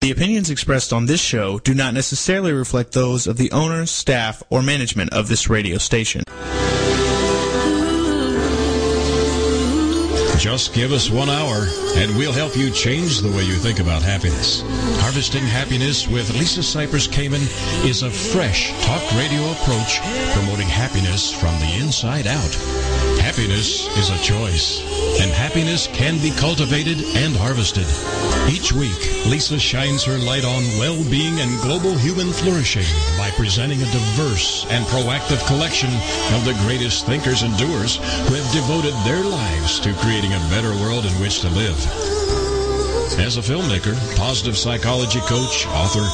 The opinions expressed on this show do not necessarily reflect those of the owners, staff, or management of this radio station. Just give us one hour, and we'll help you change the way you think about happiness. Harvesting Happiness with Lisa Cypers Kamen is a fresh talk radio approach promoting happiness from the inside out. Happiness is a choice, and happiness can be cultivated and harvested. Each week, Lisa shines her light on well-being and global human flourishing by presenting a diverse and proactive collection of the greatest thinkers and doers who have devoted their lives to creating a better world in which to live. As a filmmaker, positive psychology coach, author,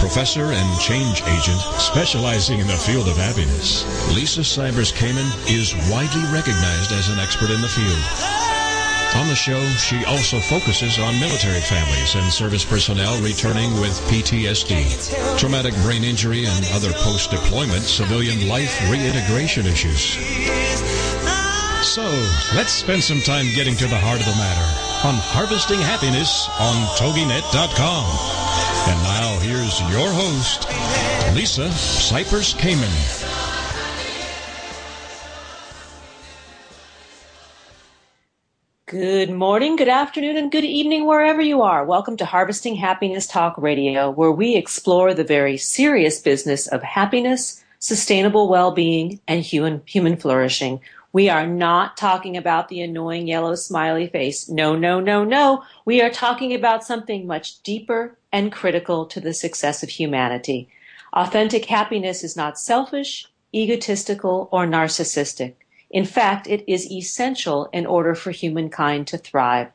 professor, and change agent specializing in the field of happiness, Lisa Cypers Kamen is widely recognized as an expert in the field. On the show, she also focuses on military families and service personnel returning with PTSD, traumatic brain injury, and other post-deployment civilian life reintegration issues. So, let's spend some time getting to the heart of the matter on Harvesting Happiness on TogiNet.com. And now here's your host, Lisa Cypers Kamen. Good morning, good afternoon, and good evening wherever you are. Welcome to Harvesting Happiness Talk Radio, where we explore the very serious business of happiness, sustainable well-being, and human, human flourishing we are not talking about the annoying yellow smiley face. No, no, no, no. We are talking about something much deeper and critical to the success of humanity. Authentic happiness is not selfish, egotistical, or narcissistic. In fact, it is essential in order for humankind to thrive.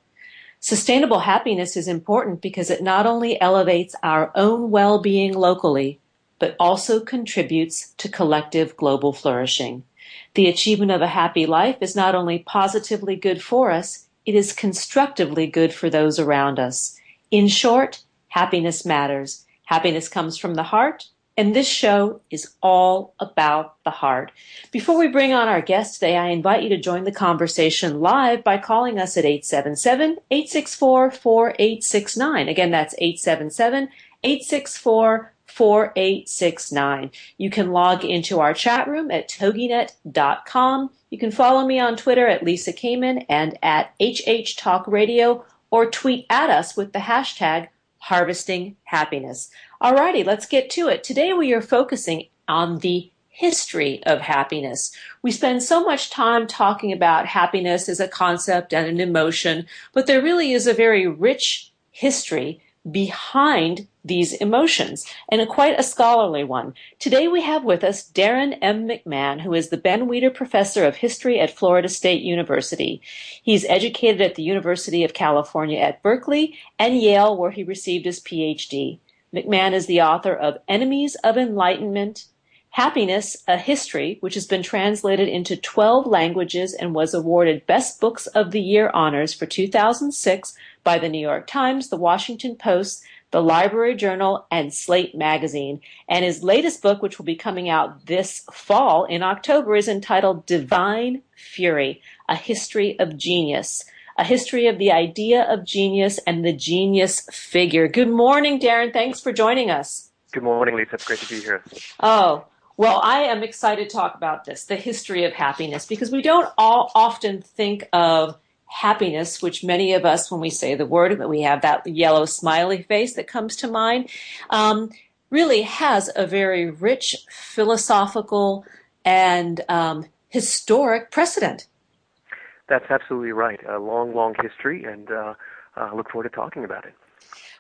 Sustainable happiness is important because it not only elevates our own well-being locally, but also contributes to collective global flourishing. The achievement of a happy life is not only positively good for us, it is constructively good for those around us. In short, happiness matters. Happiness comes from the heart, and this show is all about the heart. Before we bring on our guest today, I invite you to join the conversation live by calling us at 877 864 4869. Again, that's 877 864 4869. You can log into our chat room at toginet.com. You can follow me on Twitter at Lisa Kamen and at HH Talk Radio or tweet at us with the hashtag harvesting happiness. Alrighty, let's get to it. Today we are focusing on the history of happiness. We spend so much time talking about happiness as a concept and an emotion, but there really is a very rich history behind these emotions, and a quite a scholarly one. Today we have with us Darren M. McMahon, who is the Ben Weider Professor of History at Florida State University. He's educated at the University of California at Berkeley and Yale, where he received his PhD. McMahon is the author of Enemies of Enlightenment, Happiness, a History, which has been translated into 12 languages and was awarded Best Books of the Year honors for 2006 by the New York Times, the Washington Post, the Library Journal, and Slate Magazine. And his latest book, which will be coming out this fall in October, is entitled Divine Fury, A History of Genius. A history of the idea of genius and the genius figure. Good morning, Darren. Thanks for joining us. Good morning, Lisa. It's great to be here. Oh, well, I am excited to talk about this, the history of happiness, because we don't all often think of happiness, which many of us, when we say the word, we have that yellow smiley face that comes to mind, um, really has a very rich philosophical and um, historic precedent. That's absolutely right. A long, long history, and uh, I look forward to talking about it.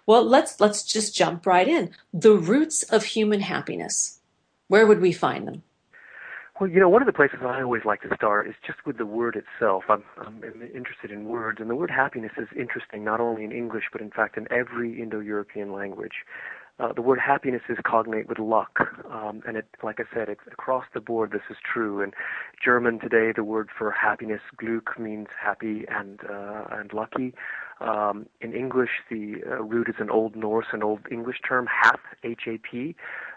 Well, let's let's just jump right in. The roots of human happiness. Where would we find them? Well, you know, one of the places I always like to start is just with the word itself. I'm, I'm interested in words, and the word happiness is interesting not only in English, but in fact in every Indo-European language. Uh, the word happiness is cognate with luck, um, and it, like I said, across the board. This is true. In German today, the word for happiness, Glück, means happy and uh, and lucky. Um, in English, the uh, root is an Old Norse, an Old English term, hap, H-A-P,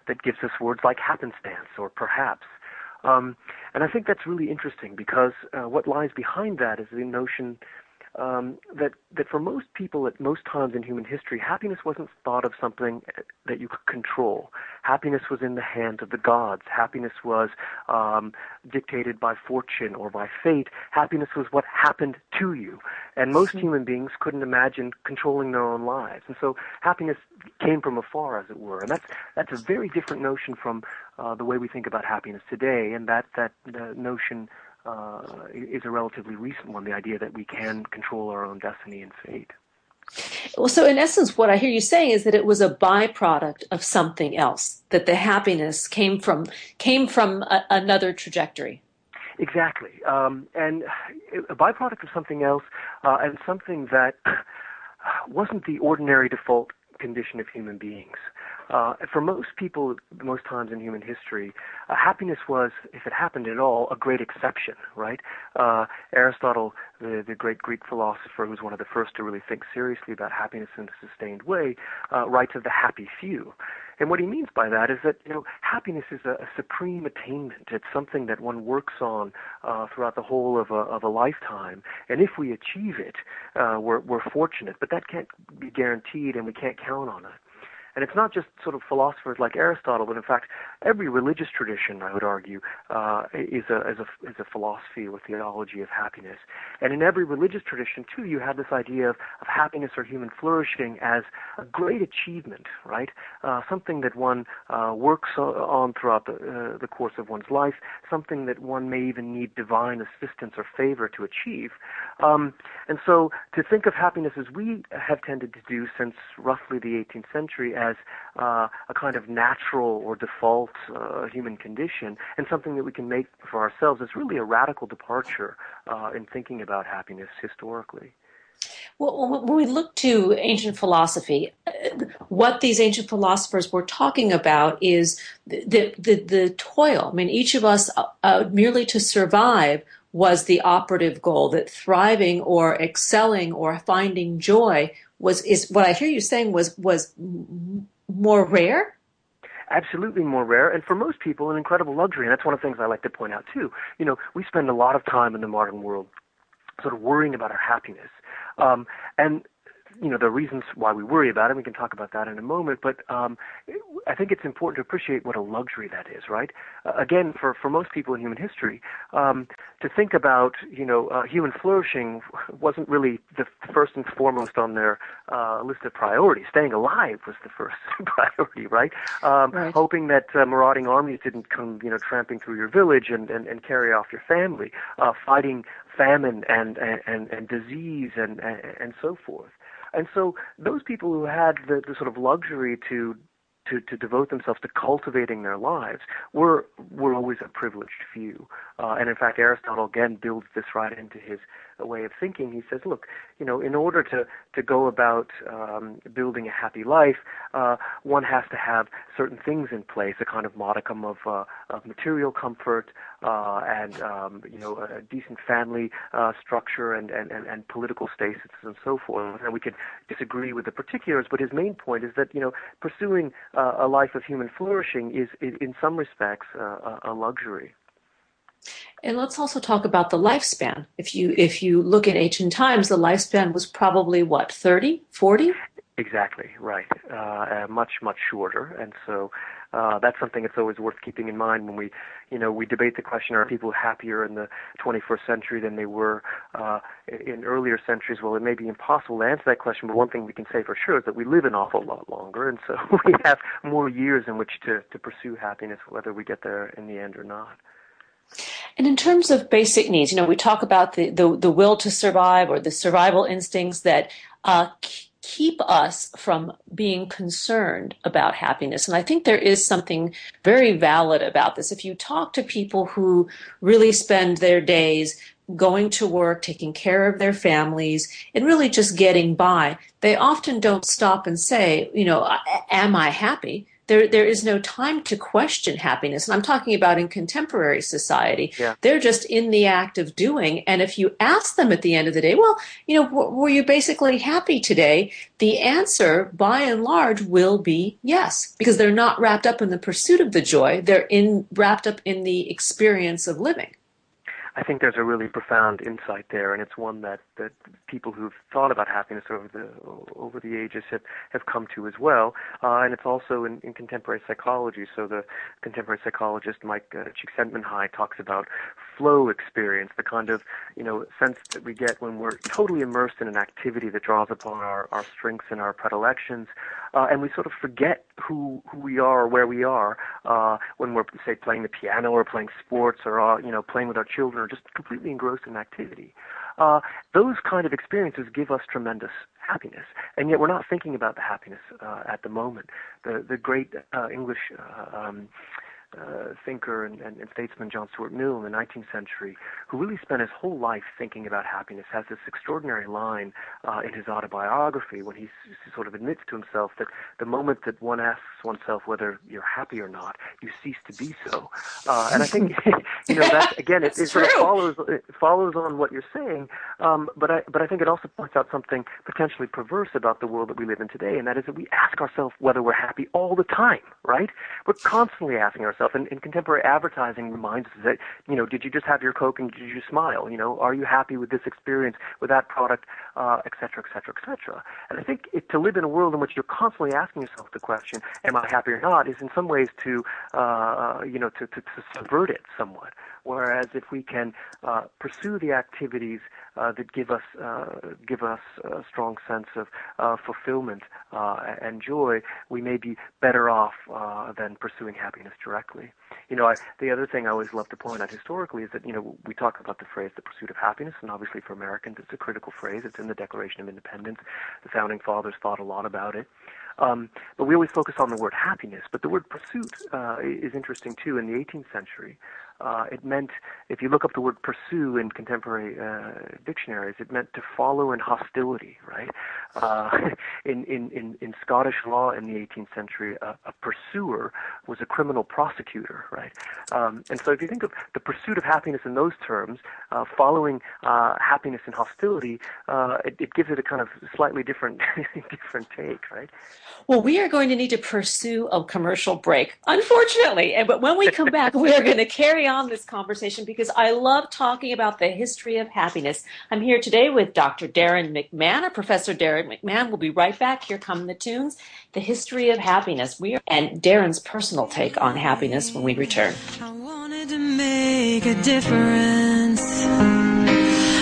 that gives us words like happenstance or perhaps. Um, and I think that's really interesting because uh, what lies behind that is the notion um, that that for most people at most times in human history, happiness wasn't thought of something that you could control. Happiness was in the hands of the gods. Happiness was um, dictated by fortune or by fate. Happiness was what happened to you, and most mm-hmm. human beings couldn't imagine controlling their own lives. And so happiness came from afar, as it were. And that's that's a very different notion from uh, the way we think about happiness today. And that that notion uh, is a relatively recent one, the idea that we can control our own destiny and fate. Well, so in essence, what I hear you saying is that it was a byproduct of something else. That the happiness came from came from a, another trajectory. Exactly, um, and a byproduct of something else, uh, and something that wasn't the ordinary default condition of human beings. Uh, for most people, most times in human history, uh, happiness was, if it happened at all, a great exception, right? Uh, Aristotle, the, the great Greek philosopher who was one of the first to really think seriously about happiness in a sustained way, uh, writes of the happy few. And what he means by that is that you know happiness is a, a supreme attainment. It's something that one works on uh, throughout the whole of a, of a lifetime. And if we achieve it, uh, we're, we're fortunate. But that can't be guaranteed, and we can't count on it. And it's not just sort of philosophers like Aristotle, but in fact, every religious tradition, I would argue, uh, is, a, is, a, is a philosophy or theology of happiness. And in every religious tradition, too, you have this idea of, of happiness or human flourishing as a great achievement, right? Uh, something that one uh, works on throughout the, uh, the course of one's life, something that one may even need divine assistance or favor to achieve. Um, and so to think of happiness as we have tended to do since roughly the 18th century as uh, a kind of natural or default uh, human condition and something that we can make for ourselves is really a radical departure uh, in thinking about happiness historically. Well, when we look to ancient philosophy, uh, what these ancient philosophers were talking about is the, the, the toil. I mean, each of us, uh, uh, merely to survive, was the operative goal. That thriving or excelling or finding joy was is what I hear you saying was was more rare? Absolutely more rare and for most people an incredible luxury and that's one of the things I like to point out too. You know we spend a lot of time in the modern world sort of worrying about our happiness. Um, and you know, the reasons why we worry about it. We can talk about that in a moment. But um, I think it's important to appreciate what a luxury that is, right? Uh, again, for, for most people in human history, um, to think about, you know, uh, human flourishing wasn't really the first and foremost on their uh, list of priorities. Staying alive was the first priority, right? Um, right. Hoping that uh, marauding armies didn't come, you know, tramping through your village and, and, and carry off your family. Uh, fighting famine and, and, and disease and, and, and so forth. And so those people who had the, the sort of luxury to to, to devote themselves to cultivating their lives were were always a privileged few. Uh, and in fact, Aristotle again builds this right into his way of thinking. He says, look, you know, in order to, to go about um, building a happy life, uh, one has to have certain things in place, a kind of modicum of, uh, of material comfort uh, and, um, you know, a decent family uh, structure and, and, and, and political status and so forth. And we could disagree with the particulars, but his main point is that, you know, pursuing uh, a life of human flourishing is, in some respects, uh, a luxury. And let's also talk about the lifespan. If you if you look at ancient times, the lifespan was probably what 30, 40? Exactly right, uh, uh, much much shorter, and so uh, that's something that's always worth keeping in mind when we, you know, we debate the question: Are people happier in the 21st century than they were uh, in earlier centuries? Well, it may be impossible to answer that question, but one thing we can say for sure is that we live an awful lot longer, and so we have more years in which to to pursue happiness, whether we get there in the end or not. And in terms of basic needs, you know, we talk about the, the, the will to survive or the survival instincts that uh, keep us from being concerned about happiness. And I think there is something very valid about this. If you talk to people who really spend their days going to work, taking care of their families, and really just getting by, they often don't stop and say, you know, am I happy? There there is no time to question happiness. And i'm talking about in contemporary society. Yeah. they're just in the act of doing. And if you ask them at the end of the day well you know w- were you basically happy today? The answer by and large will be yes because they're not wrapped up in the pursuit of the joy. They're in wrapped up in the experience of living I think there's a really profound insight there, and it's one that, that people who've thought about happiness over the over the ages have, have come to as well. Uh, and it's also in, in contemporary psychology. So the contemporary psychologist Mike uh, Csikszentmihalyi talks about flow experience, the kind of you know sense that we get when we're totally immersed in an activity that draws upon our, our strengths and our predilections, uh, and we sort of forget who who we are or where we are uh, when we're say playing the piano or playing sports or uh, you know playing with our children or just completely engrossed in activity. Uh, those kind of experiences give us tremendous happiness, and yet we're not thinking about the happiness uh, at the moment. The the great uh, English uh, um, uh, thinker and, and, and, statesman John Stuart Mill in the 19th century, who really spent his whole life thinking about happiness, has this extraordinary line uh, in his autobiography when he, he sort of admits to himself that the moment that one asks oneself whether you're happy or not, you cease to be so. Uh, and I think, you know, that again, it, it sort of follows it follows on what you're saying. Um, but I but I think it also points out something potentially perverse about the world that we live in today, and that is that we ask ourselves whether we're happy all the time. Right? We're constantly asking ourselves and, and contemporary advertising reminds us that, you know, did you just have your Coke and did you smile? You know, are you happy with this experience, with that product, uh, et cetera, et cetera, et cetera. And I think it, to live in a world in which you're constantly asking yourself the question, am I happy or not, is in some ways to, uh, you know, to, to, to subvert it somewhat. Whereas if we can uh, pursue the activities uh, that give us uh, give us a strong sense of fulfillment and joy, we may be better off than pursuing happiness directly. You know, I, the other thing I always love to point out historically is that you know we talk about the phrase "the pursuit of happiness," and obviously for Americans, it's a critical phrase. It's in the Declaration of Independence. The founding fathers thought a lot about it. Um, but we always focus on the word happiness. But the word pursuit uh, is interesting too. In the 18th century, uh, it meant, if you look up the word pursue in contemporary uh, dictionaries, it meant to follow in hostility, right? Uh, in, in, in, in Scottish law in the 18th century, a, a pursuer was a criminal prosecutor, right? Um, and so if you think of the pursuit of happiness in those terms, uh, following uh, happiness in hostility, uh, it, it gives it a kind of slightly different, different take, right? Well, we are going to need to pursue a commercial break, unfortunately. But when we come back, we are going to carry this conversation because I love talking about the history of happiness. I'm here today with Dr. Darren McMahon, or Professor Darren McMahon. We'll be right back. Here come the tunes. The history of happiness. We are, and Darren's personal take on happiness when we return. I wanted to make a difference.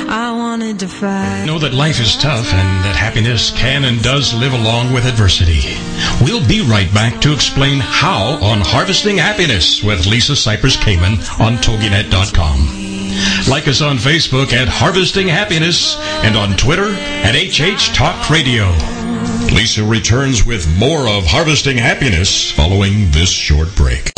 I wanted to fight. Know that life is tough and that happiness can and does live along with adversity. We'll be right back to explain how on Harvesting Happiness with Lisa Cypers Kamen on TogiNet.com. Like us on Facebook at Harvesting Happiness and on Twitter at HH Talk Radio. Lisa returns with more of Harvesting Happiness following this short break.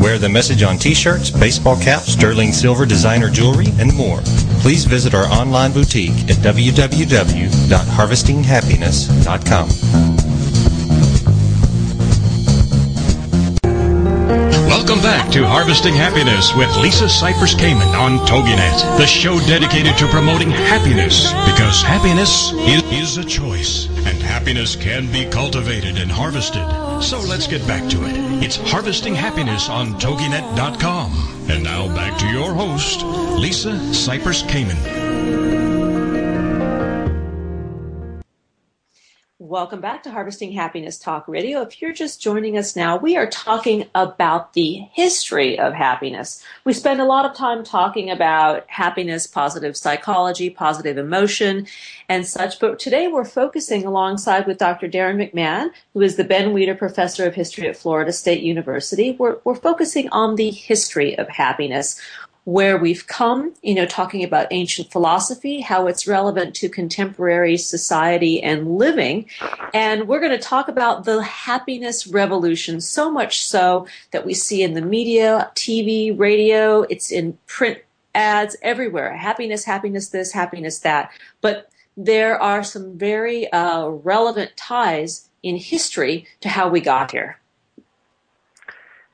Wear the message on t-shirts, baseball caps, sterling silver designer jewelry, and more. Please visit our online boutique at www.harvestinghappiness.com. Welcome back to Harvesting Happiness with Lisa Cypers Kamen on TogiNet, the show dedicated to promoting happiness because happiness is, is a choice and happiness can be cultivated and harvested. So let's get back to it. It's Harvesting Happiness on TogiNet.com. And now back to your host, Lisa Cypers Kamen. Welcome back to Harvesting Happiness Talk Radio. If you're just joining us now, we are talking about the history of happiness. We spend a lot of time talking about happiness, positive psychology, positive emotion, and such. But today we're focusing alongside with Dr. Darren McMahon, who is the Ben Weider Professor of History at Florida State University. We're, we're focusing on the history of happiness where we've come, you know, talking about ancient philosophy, how it's relevant to contemporary society and living. And we're going to talk about the happiness revolution, so much so that we see in the media, TV, radio, it's in print ads everywhere. Happiness, happiness this, happiness that. But there are some very uh, relevant ties in history to how we got here.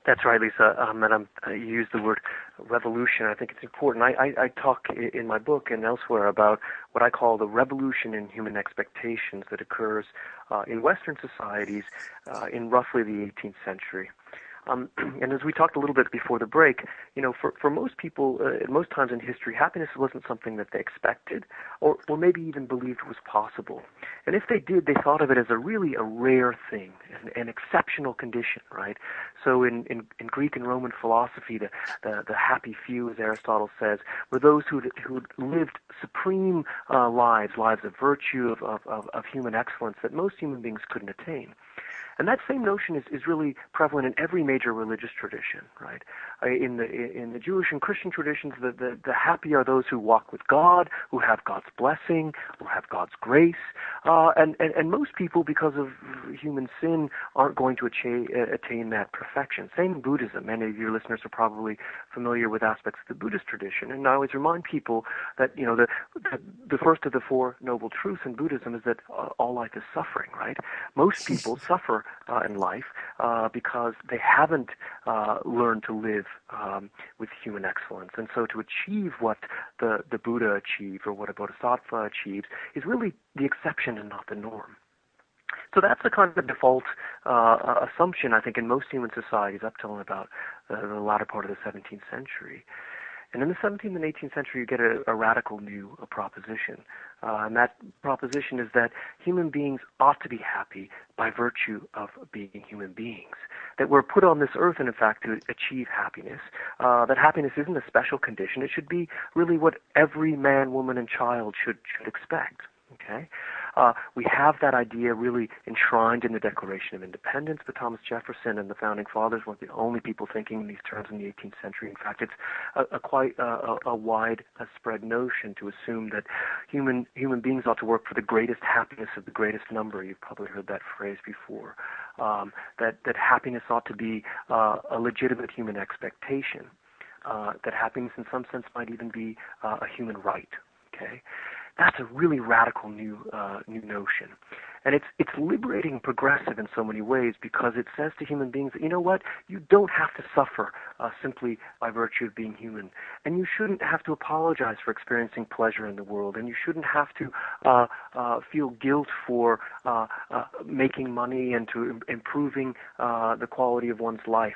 That's right, Lisa. Um, and I'm, I use the word revolution. I think it's important. I, I, I talk in my book and elsewhere about what I call the revolution in human expectations that occurs uh, in Western societies uh, in roughly the 18th century. Um, and as we talked a little bit before the break, you know, for, for most people, uh, at most times in history, happiness wasn't something that they expected or, or maybe even believed was possible. And if they did, they thought of it as a really a rare thing, an, an exceptional condition, right? So in, in, in Greek and Roman philosophy, the, the, the happy few, as Aristotle says, were those who who lived supreme uh, lives, lives of virtue, of, of, of human excellence that most human beings couldn't attain. And that same notion is, is really prevalent in every major religious tradition, right? Uh, in the in the Jewish and Christian traditions, the, the, the happy are those who walk with God, who have God's blessing, who have God's grace, uh, and, and and most people, because of human sin, aren't going to attain, uh, attain that perfection. Same in Buddhism. Many of your listeners are probably familiar with aspects of the Buddhist tradition, and I always remind people that you know the the, the first of the four noble truths in Buddhism is that uh, all life is suffering, right? Most people suffer uh, in life uh, because they haven't uh, learned to live um, with human excellence. And so to achieve what the, the Buddha achieved or what a Bodhisattva achieves is really the exception and not the norm. So that's the kind of default uh, assumption, I think, in most human societies up till about uh, the latter part of the 17th century. And in the 17th and 18th century, you get a, a radical new a proposition. Uh, and that proposition is that human beings ought to be happy by virtue of being human beings. That we're put on this earth, and in fact, to achieve happiness. Uh, that happiness isn't a special condition. It should be really what every man, woman, and child should should expect. Okay, uh, we have that idea really enshrined in the Declaration of Independence, but Thomas Jefferson and the founding fathers weren't the only people thinking in these terms in the 18th century. In fact, it's a, a quite uh, a, a wide-spread notion to assume that human human beings ought to work for the greatest happiness of the greatest number. You've probably heard that phrase before. Um, that that happiness ought to be uh, a legitimate human expectation. Uh, that happiness, in some sense, might even be uh, a human right. Okay, that's a really radical new uh, new notion, and it's it's liberating progressive in so many ways because it says to human beings that you know what you don't have to suffer uh, simply by virtue of being human, and you shouldn't have to apologize for experiencing pleasure in the world, and you shouldn't have to uh, uh, feel guilt for uh, uh, making money and to Im- improving uh, the quality of one's life.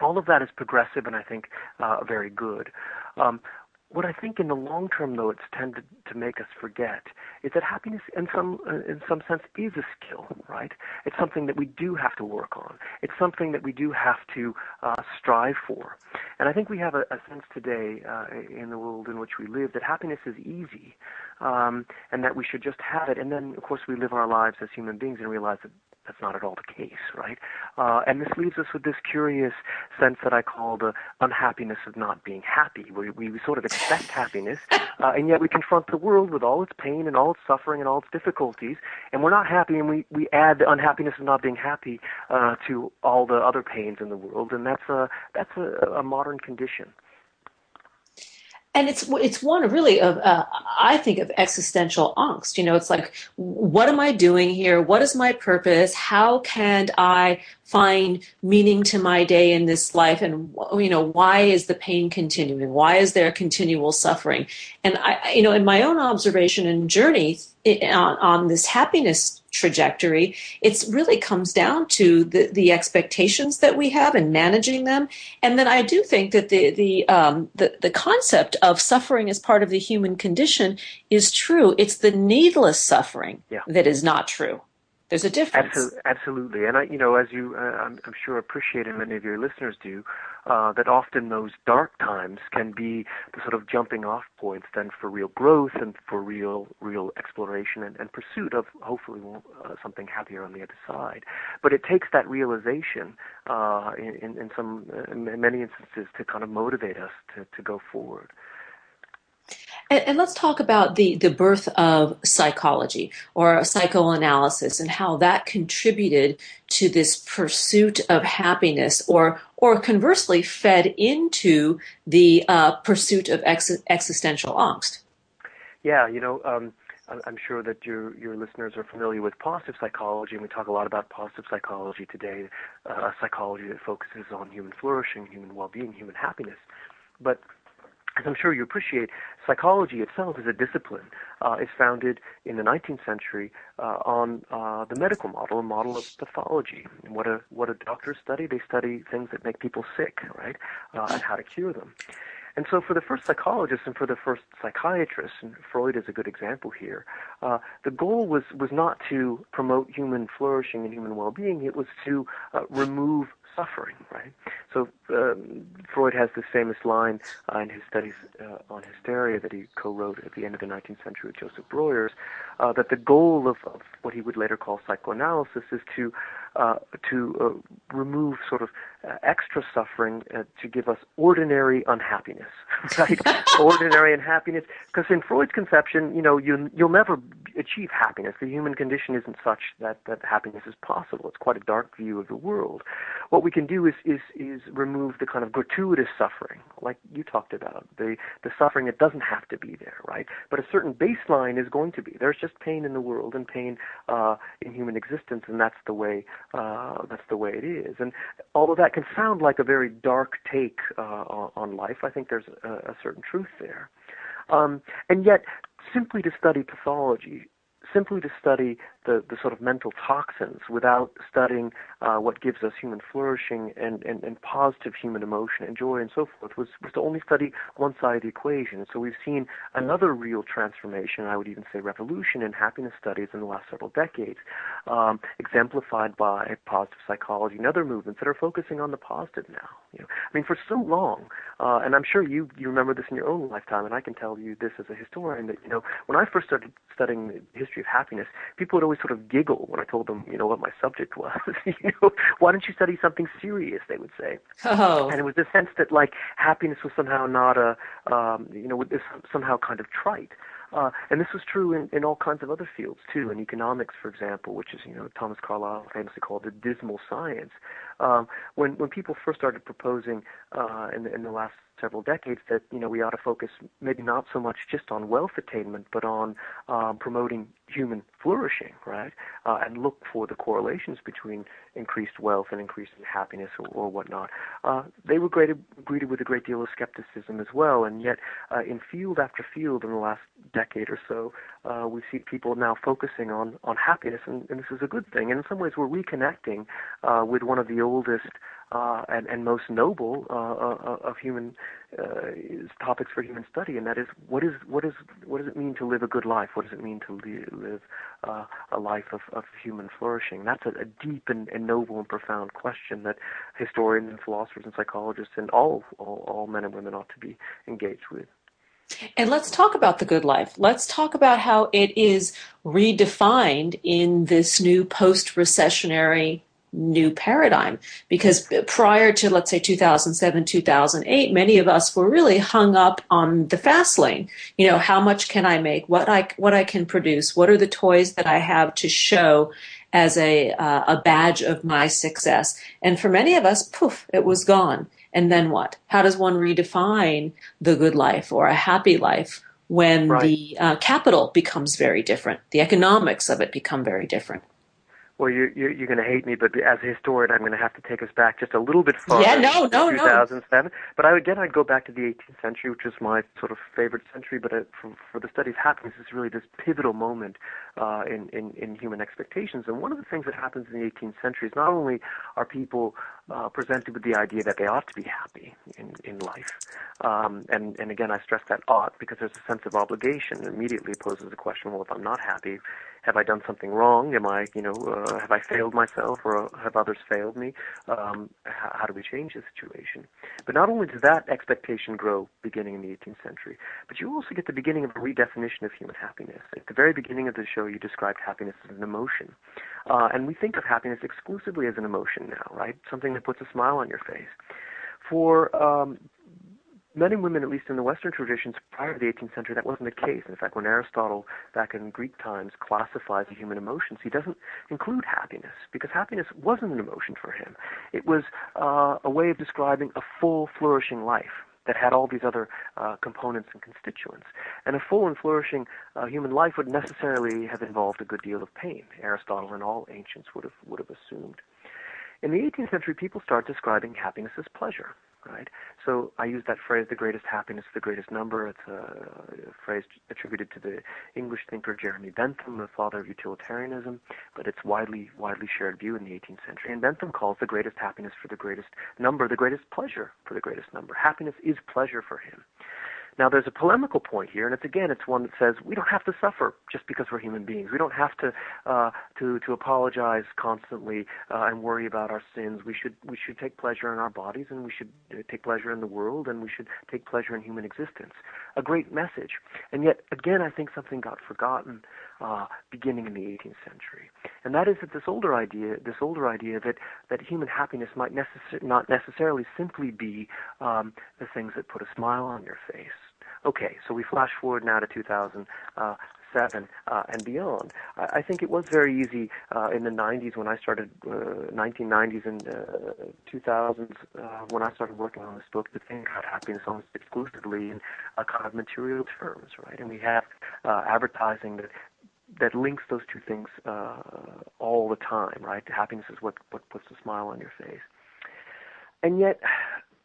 All of that is progressive and I think uh, very good. Um, what I think in the long term, though, it's tended to make us forget is that happiness, in some uh, in some sense, is a skill, right? It's something that we do have to work on. It's something that we do have to uh, strive for. And I think we have a, a sense today uh, in the world in which we live that happiness is easy, um, and that we should just have it. And then, of course, we live our lives as human beings and realize that that's not at all the case, right? Uh, and this leaves us with this curious sense that I call the unhappiness of not being happy. We, we sort of expect happiness, uh, and yet we confront the world with all its pain and all its suffering and all its difficulties, and we're not happy, and we, we add the unhappiness of not being happy uh, to all the other pains in the world, and that's a, that's a, a modern condition and it's it's one really of uh, I think of existential angst. You know, it's like, what am I doing here? What is my purpose? How can I find meaning to my day in this life? And you know, why is the pain continuing? Why is there continual suffering? And I, you know, in my own observation and journey on, on this happiness trajectory, it really comes down to the, the expectations that we have and managing them. And then I do think that the the, um, the the concept of suffering as part of the human condition is true. It's the needless suffering yeah. that is not true. There's a difference. Absolutely, and I, you know, as you, uh, I'm, I'm, sure appreciate, and many of your listeners do, uh, that often those dark times can be the sort of jumping off points then for real growth and for real, real exploration and, and pursuit of hopefully uh, something happier on the other side. But it takes that realization uh, in, in some, in many instances, to kind of motivate us to, to go forward. And, and, let's talk about the, the birth of psychology or psychoanalysis and how that contributed to this pursuit of happiness or, or conversely fed into the uh, pursuit of ex- existential angst. Yeah, you know, um, I'm sure that your your listeners are familiar with positive psychology, and we talk a lot about positive psychology today, uh, psychology that focuses on human flourishing, human well-being, human happiness. But as I'm sure you appreciate, psychology itself is a discipline. Uh, it's founded in the 19th century uh, on uh, the medical model, a model of pathology. And what a what a doctors study? They study things that make people sick, right, uh, and how to cure them. And so, for the first psychologists and for the first psychiatrists, and Freud is a good example here, uh, the goal was was not to promote human flourishing and human well-being. It was to uh, remove suffering, right? So um, Freud has this famous line uh, in his studies uh, on hysteria that he co-wrote at the end of the 19th century with Joseph Breuers, uh, that the goal of, of, what he would later call psychoanalysis is to uh, to uh, remove sort of uh, extra suffering to give us ordinary unhappiness, right? ordinary unhappiness, because in Freud's conception, you know, you you'll never achieve happiness. The human condition isn't such that that happiness is possible. It's quite a dark view of the world. What we can do is is is remove the kind of gratuitous suffering, like you talked about, the the suffering that doesn't have to be there, right? But a certain baseline is going to be. There's just pain in the world and pain uh, in human existence, and that's the way uh, that's the way it is. And although that can sound like a very dark take uh, on life, I think there's a, a certain truth there. Um, and yet, simply to study pathology simply to study the, the sort of mental toxins without studying uh, what gives us human flourishing and, and, and positive human emotion and joy and so forth was, was to only study one side of the equation. So we've seen another real transformation, I would even say revolution in happiness studies in the last several decades, um, exemplified by positive psychology and other movements that are focusing on the positive now. You know, I mean, for so long, uh, and I'm sure you you remember this in your own lifetime, and I can tell you this as a historian that you know when I first started studying the history of happiness, people would always sort of giggle when I told them, you know, what my subject was. you know, why don't you study something serious? They would say. Oh. And it was the sense that like happiness was somehow not a, um, you know, somehow kind of trite. Uh, and this was true in, in all kinds of other fields too. In economics, for example, which is you know Thomas Carlyle famously called the dismal science. Um, when when people first started proposing uh, in, the, in the last several decades that you know we ought to focus maybe not so much just on wealth attainment, but on um, promoting human flourishing, right? Uh, and look for the correlations between increased wealth and increased happiness or, or whatnot. Uh, they were greeted, greeted with a great deal of skepticism as well, and yet uh, in field after field in the last decade or so, uh, we see people now focusing on on happiness, and, and this is a good thing. And in some ways, we're reconnecting uh, with one of the oldest uh, and, and most noble uh, uh, of human uh, topics for human study, and that is what is what is what does it mean to live a good life? What does it mean to live a life of, of human flourishing? That's a, a deep and, and noble and profound question that historians and philosophers and psychologists and all, all all men and women ought to be engaged with. And let's talk about the good life. Let's talk about how it is redefined in this new post recessionary new paradigm. Because prior to let's say 2007 2008 many of us were really hung up on the fast lane. You know how much can i make? What i what i can produce? What are the toys that i have to show as a uh, a badge of my success? And for many of us poof it was gone and then what? How does one redefine the good life or a happy life when right. the uh, capital becomes very different? The economics of it become very different well, you're, you're, you're going to hate me, but as a historian, I'm going to have to take us back just a little bit farther. Yeah, no, no, 2007. No. But I, again, I'd go back to the 18th century, which is my sort of favorite century. But uh, for, for the study of happiness, it's really this pivotal moment uh, in, in, in human expectations. And one of the things that happens in the 18th century is not only are people uh, presented with the idea that they ought to be happy in, in life, um, and, and again, I stress that ought because there's a sense of obligation. It immediately poses the question, well, if I'm not happy, have I done something wrong? Am I, you know, uh, have I failed myself, or have others failed me? Um, how, how do we change the situation? But not only does that expectation grow beginning in the 18th century, but you also get the beginning of a redefinition of human happiness. At the very beginning of the show, you described happiness as an emotion, uh, and we think of happiness exclusively as an emotion now, right? Something that puts a smile on your face. For um, men and women, at least in the Western traditions prior to the 18th century, that wasn't the case. In fact, when Aristotle, back in Greek times, classifies the human emotions, he doesn't include happiness because happiness wasn't an emotion for him. It was uh, a way of describing a full, flourishing life that had all these other uh, components and constituents. And a full and flourishing uh, human life would necessarily have involved a good deal of pain. Aristotle and all ancients would have would have assumed. In the 18th century, people start describing happiness as pleasure right? So I use that phrase, the greatest happiness, for the greatest number. It's a, phrase attributed to the English thinker Jeremy Bentham, the father of utilitarianism, but it's widely widely shared view in the 18th century. And Bentham calls the greatest happiness for the greatest number, the greatest pleasure for the greatest number. Happiness is pleasure for him. Now, there's a polemical point here, and it's again, it's one that says we don't have to suffer just because we're human beings. We don't have to uh, to to apologize constantly uh, and worry about our sins. We should we should take pleasure in our bodies, and we should uh, take pleasure in the world, and we should take pleasure in human existence. A great message, and yet again, I think something got forgotten uh, beginning in the 18th century, and that is that this older idea, this older idea that that human happiness might necess- not necessarily simply be um, the things that put a smile on your face Okay, so we flash forward now to 2007 uh, and beyond. I, I, think it was very easy uh, in the 90s when I started, uh, 1990s and 2000s uh, uh, when I started working on this book to think about happiness almost exclusively in a kind of material terms, right? And we have uh, advertising that that links those two things all the time, right? Happiness is what what puts a smile on your face. And yet,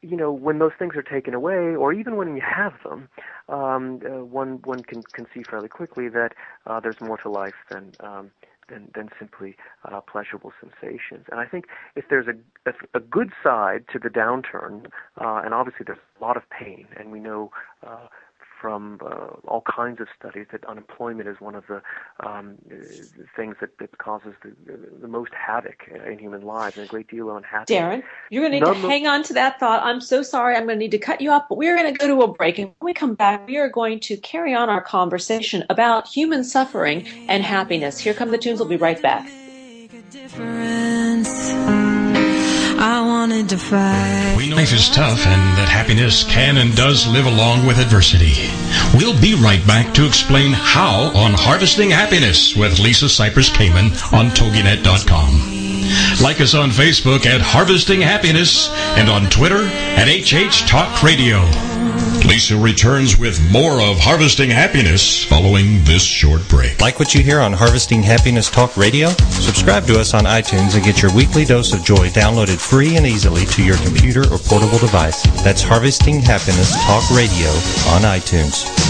you know, when those things are taken away, or even when you have them, um, uh, one one can can see fairly quickly that uh, there's more to life than um, than than simply uh, pleasurable sensations. And I think if there's a a, a good side to the downturn, uh, and obviously there's a lot of pain, and we know uh, from uh, all kinds of studies that unemployment is one of the um, things that, that causes the, the most havoc in human lives and a great deal of unhappiness. Darren, you're going to need None to hang on to that thought. I'm so sorry. I'm going to need to cut you off, but we're going to go to a break. And when we come back, we are going to carry on our conversation about human suffering and happiness. Here come the tunes. We'll be right back. Fight. We know life is tough and that happiness can and does live along with adversity. We'll be right back to explain how on Harvesting Happiness with Lisa Cypers Kamen on TogiNet.com. Like us on Facebook at Harvesting Happiness and on Twitter at HH Talk Radio. Lisa returns with more of Harvesting Happiness following this short break. Like what you hear on Harvesting Happiness Talk Radio? Subscribe to us on iTunes and get your weekly dose of joy downloaded free and easily to your computer or portable device. That's Harvesting Happiness Talk Radio on iTunes.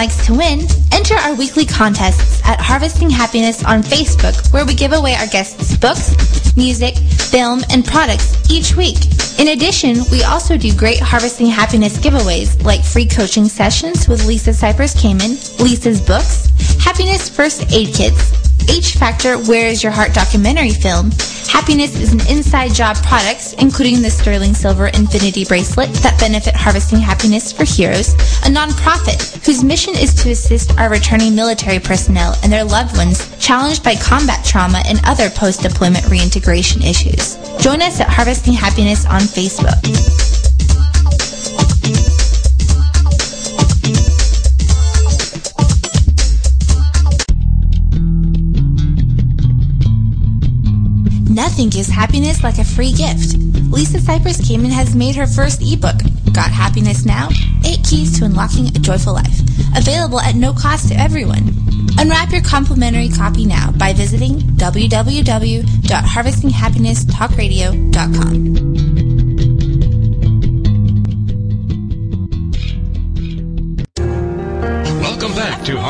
Likes to win, enter our weekly contests at Harvesting Happiness on Facebook, where we give away our guests books, music, film, and products each week. In addition, we also do great Harvesting Happiness giveaways like free coaching sessions with Lisa Cypers Kamen, Lisa's books, Happiness First Aid Kits, H Factor Where Is Your Heart documentary film, Happiness is an inside job product, including the sterling silver infinity bracelet that benefit Harvesting Happiness for Heroes, a nonprofit whose mission is to assist our returning military personnel and their loved ones challenged by combat trauma and other post-deployment reintegration issues. Join us at Harvesting Happiness on Facebook. Nothing gives happiness like a free gift. Lisa Cypers Kamen has made her first ebook, Got Happiness Now? 8 Keys to Unlocking a Joyful Life, available at no cost to everyone. Unwrap your complimentary copy now by visiting www.harvestinghappinesstalkradio.com.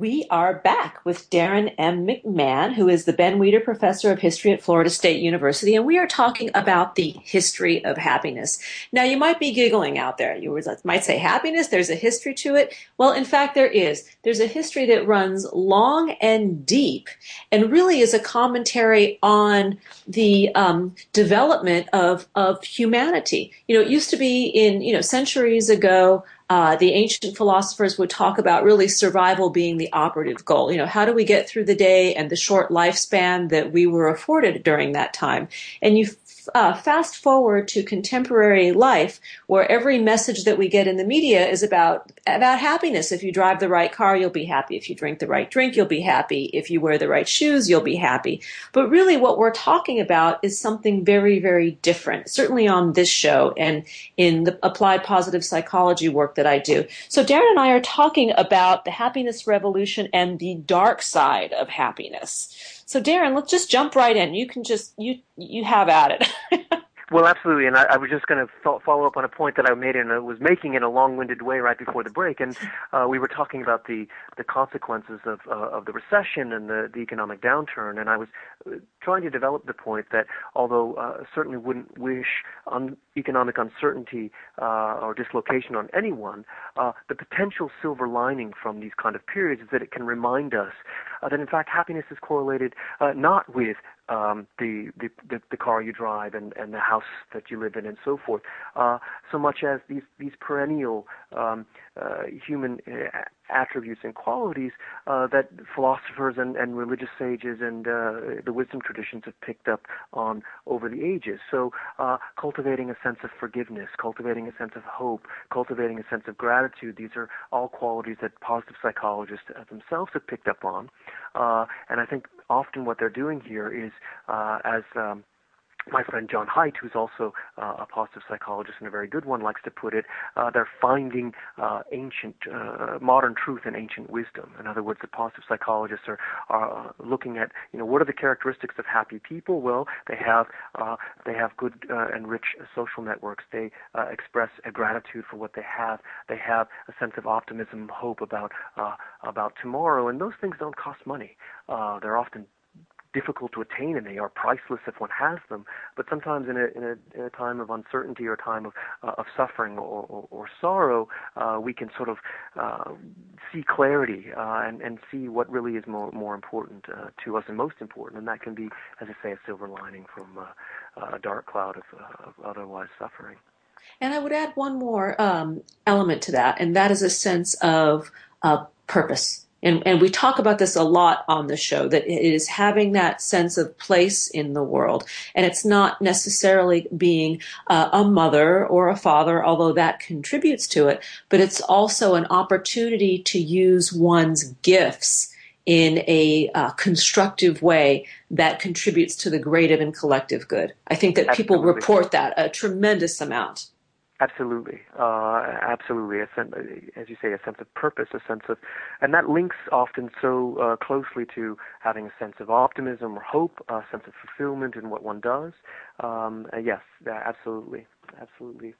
We are back with Darrin M. McMahon, who is the Ben Weider Professor of History at Florida State University, and we are talking about the history of happiness. Now, you might be giggling out there. You might say, happiness, there's a history to it. Well, in fact, there is. There's a history that runs long and deep and really is a commentary on the um, development of, of humanity. You know, it used to be in, you know, centuries ago, uh, the ancient philosophers would talk about really survival being the operative goal. You know, how do we get through the day and the short lifespan that we were afforded during that time? And you uh, fast forward to contemporary life, where every message that we get in the media is about about happiness. If you drive the right car, you'll be happy. If you drink the right drink, you'll be happy. If you wear the right shoes, you'll be happy. But really, what we're talking about is something very, very different. Certainly on this show and in the applied positive psychology work that I do. So Darrin and I are talking about the happiness revolution and the dark side of happiness. So Darrin, let's just jump right in. You can just you you have at it. Well, absolutely, and I, I was just going to fo- follow up on a point that I made and was making in a long-winded way right before the break, and uh, we were talking about the the consequences of uh, of the recession and the, the economic downturn, and I was uh, trying to develop the point that although uh, certainly wouldn't wish on economic uncertainty uh, or dislocation on anyone, uh, the potential silver lining from these kind of periods is that it can remind us uh, that in fact happiness is correlated uh, not with um, the, the, the the car you drive and, and the house that you live in and so forth, uh, so much as these these perennial um, uh, human uh, attributes and qualities uh, that philosophers and, and religious sages and uh, the wisdom traditions have picked up on over the ages. So, uh, cultivating a sense of forgiveness, cultivating a sense of hope, cultivating a sense of gratitude, these are all qualities that positive psychologists themselves have picked up on. Uh, and I think often what they're doing here is, uh, as um, my friend John Haidt, who's also uh, a positive psychologist and a very good one, likes to put it, uh, they're finding uh, ancient, uh, modern truth in ancient wisdom. In other words, the positive psychologists are, are uh, looking at, you know, what are the characteristics of happy people? Well, they have uh, they have good and rich social networks. They express a gratitude for what they have. They have a sense of optimism, hope about about tomorrow, and those things don't cost money. they're often difficult to attain and they are priceless if one has them. But sometimes in a, in a, in a time of uncertainty or time of, uh, of suffering or, or, or sorrow, uh, we can sort of uh, see clarity uh, and, and see what really is more, more important uh, to us and most important. And that can be, as I say, a silver lining from uh, a dark cloud of, of otherwise suffering. And I would add one more um, element to that, and that is a sense of purpose and, and we talk about this a lot on the show that it is having that sense of place in the world. And it's not necessarily being uh, a mother or a father, although that contributes to it, but it's also an opportunity to use one's gifts in a uh, constructive way that contributes to the greater and collective good. I think that people report that a tremendous amount. Absolutely, uh, absolutely. A sense, as you say, a sense of purpose, a sense of, and that links often so uh, closely to having a sense of optimism or hope, a sense of fulfillment in what one does. Um, yes, absolutely, absolutely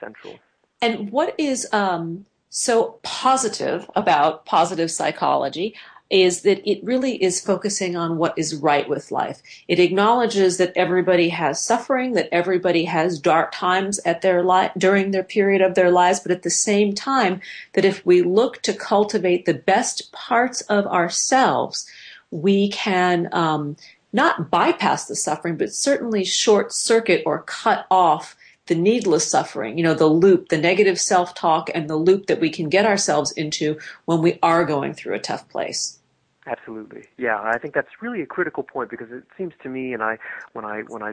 central. And what is um, so positive about positive psychology? Is that it really is focusing on what is right with life. It acknowledges that everybody has suffering, that everybody has dark times at their li- during their period of their lives, but at the same time, that if we look to cultivate the best parts of ourselves, we can um, not bypass the suffering, but certainly short circuit or cut off the needless suffering, you know, the loop, the negative self talk, and the loop that we can get ourselves into when we are going through a tough place. Absolutely. Yeah, I think that's really a critical point because it seems to me and I when I when I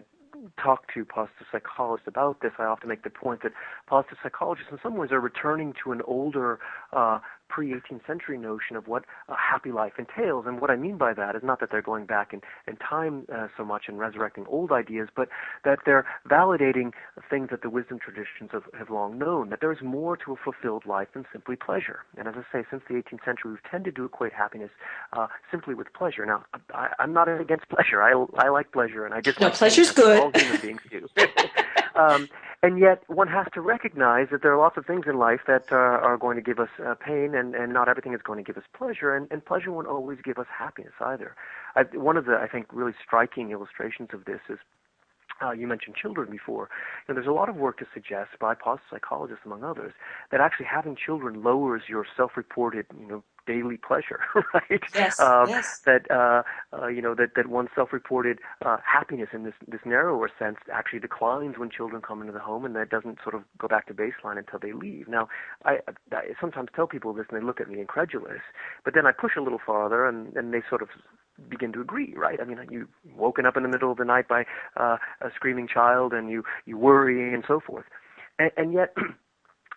talk to positive psychologists about this, I often make the point that positive psychologists in some ways are returning to an older uh, pre-18th century notion of what a happy life entails. And what I mean by that is not that they're going back in, in time uh, so much and resurrecting old ideas, but that they're validating things that the wisdom traditions have, have long known, that there's more to a fulfilled life than simply pleasure. And as I say, since the 18th century, we've tended to equate happiness uh, simply with pleasure. Now, I, I'm not against pleasure. I, I like pleasure, and I just no, pleasure's good. All human beings do. um, and yet one has to recognize that there are lots of things in life that uh, are going to give us uh, pain, and, and not everything is going to give us pleasure, and, and pleasure won't always give us happiness either. I, one of the, I think, really striking illustrations of this is uh, you mentioned children before. Know, there's a lot of work to suggest by positive psychologists, among others, that actually having children lowers your self-reported, you know, daily pleasure, right? Yes, um, yes. That uh, uh, you know that that one's self-reported uh, happiness in this this narrower sense actually declines when children come into the home, and that doesn't sort of go back to baseline until they leave. Now, I, I sometimes tell people this, and they look at me incredulous, but then I push a little farther, and and they sort of begin to agree, right? I mean, you woken up in the middle of the night by uh, a screaming child, and you you worry and so forth, and, and yet.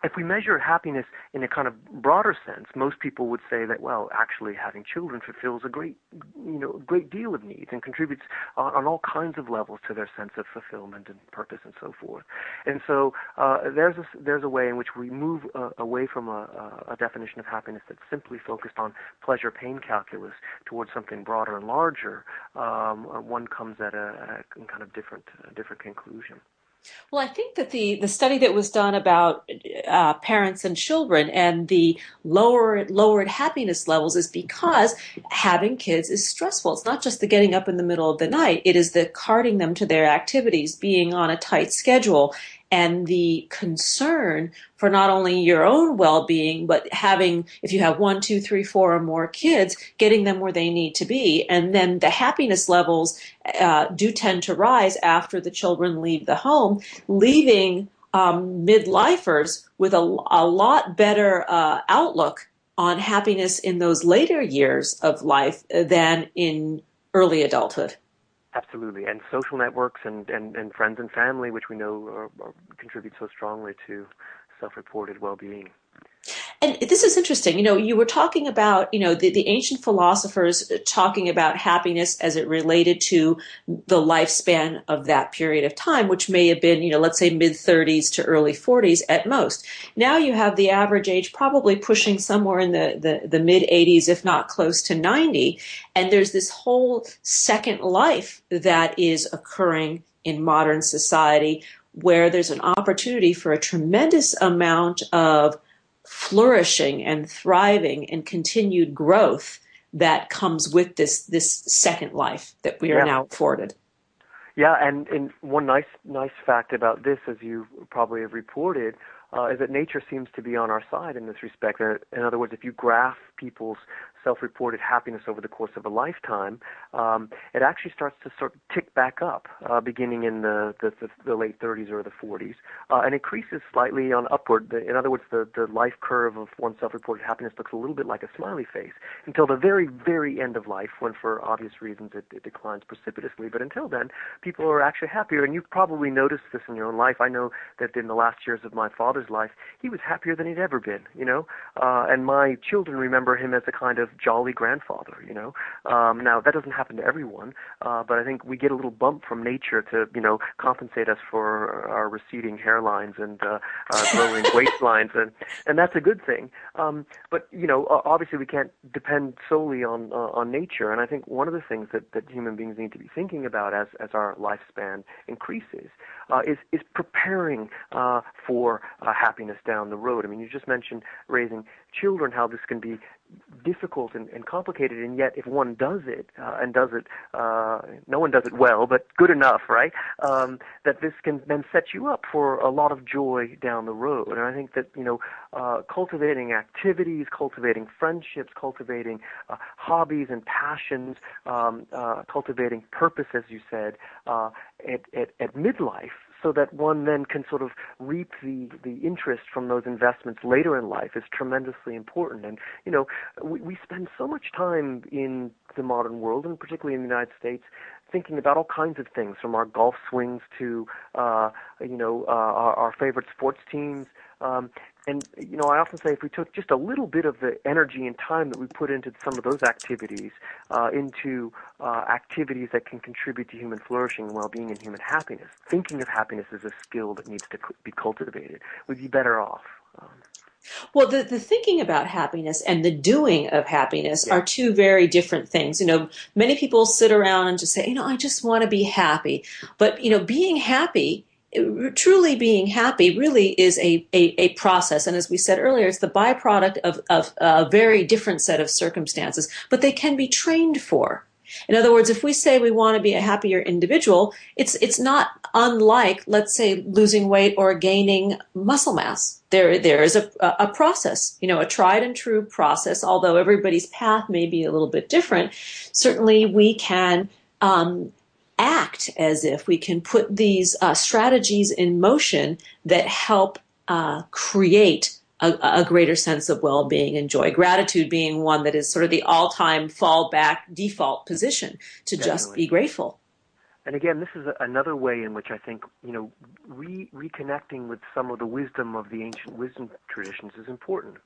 if we measure happiness in a kind of broader sense, most people would say that, well, actually having children fulfills a great, you know, great deal of needs and contributes on, on all kinds of levels to their sense of fulfillment and purpose and so forth. And so uh, there's a, there's a way in which we move uh, away from a, a definition of happiness that's simply focused on pleasure-pain calculus towards something broader and larger. Um, one comes at a, a kind of different, different conclusion. Well, I think that the, the study that was done about uh, parents and children and the lower lowered happiness levels is because having kids is stressful. It's not just the getting up in the middle of the night; it is the carting them to their activities, being on a tight schedule, and the concern for not only your own well-being but having if you have one two three four or more kids getting them where they need to be. And then the happiness levels uh, do tend to rise after the children leave the home leaving um, midlifers with a, a lot better uh, outlook on happiness in those later years of life than in early adulthood Absolutely, and social networks and, and, and friends and family, which we know are, are, contribute so strongly to self-reported well-being. And this is interesting. You know, you were talking about, you know, the, the ancient philosophers talking about happiness as it related to the lifespan of that period of time, which may have been, you know, let's say mid 30s to early 40s at most. Now you have the average age probably pushing somewhere in the, the, the mid 80s, if not close to 90. And there's this whole second life that is occurring in modern society where there's an opportunity for a tremendous amount of flourishing and thriving and continued growth that comes with this this second life that we are yeah. now afforded. Yeah, and, and one nice nice fact about this, as you probably have reported, uh, is that nature seems to be on our side in this respect. In other words, if you graph people's self-reported happiness over the course of a lifetime, um, it actually starts to sort of tick back up, uh, beginning in the, the, the, the, late 30s or the 40s, uh, and increases slightly on upward. In other words, the, the life curve of one's self-reported happiness looks a little bit like a smiley face until the very, very end of life, when for obvious reasons it, it declines precipitously. But until then, people are actually happier, and you've probably noticed this in your own life. I know that in the last years of my father's life, he was happier than he'd ever been, you know, uh, and my children remember him as a kind of jolly grandfather, you know. Um, now that doesn't happen to everyone, uh, but I think we get a little bump from nature to, you know, compensate us for our receding hairlines and uh, uh, growing waistlines, and and that's a good thing. Um, but you know, obviously we can't depend solely on uh, on nature, and I think one of the things that that human beings need to be thinking about as as our lifespan increases uh, is is preparing uh, for uh, happiness down the road. I mean, you just mentioned raising children, how this can be difficult and, and complicated, and yet if one does it uh, and does it, uh, no one does it well, but good enough, right? Um, that this can then set you up for a lot of joy down the road. And I think that you know, uh, cultivating activities, cultivating friendships, cultivating uh, hobbies and passions, um, uh, cultivating purpose, as you said, uh, at, at, at midlife so that one then can sort of reap the, the interest from those investments later in life is tremendously important. And, you know, we, we spend so much time in the modern world, and particularly in the United States, thinking about all kinds of things, from our golf swings to, uh, you know, uh, our, our favorite sports teams. Um, and you know, I often say if we took just a little bit of the energy and time that we put into some of those activities uh, into uh, activities that can contribute to human flourishing and well-being and human happiness, thinking of happiness as a skill that needs to be cultivated, we'd be better off. Um, well, the, the thinking about happiness and the doing of happiness yeah. are two very different things. You know, many people sit around and just say, you know, I just want to be happy. But, you know, being happy truly being happy really is a, a, a, process. And as we said earlier, it's the byproduct of, of a very different set of circumstances, but they can be trained for. In other words, if we say we want to be a happier individual, it's, it's not unlike, let's say, losing weight or gaining muscle mass. There, there is a, a process, you know, a tried and true process, although everybody's path may be a little bit different. Certainly we can, um, act as if we can put these uh, strategies in motion that help uh, create a, a, greater sense of well-being and joy. Gratitude being one that is sort of the all-time fallback default position to Definitely. just be grateful. And again, this is another way in which I think you know re- reconnecting with some of the wisdom of the ancient wisdom traditions is important,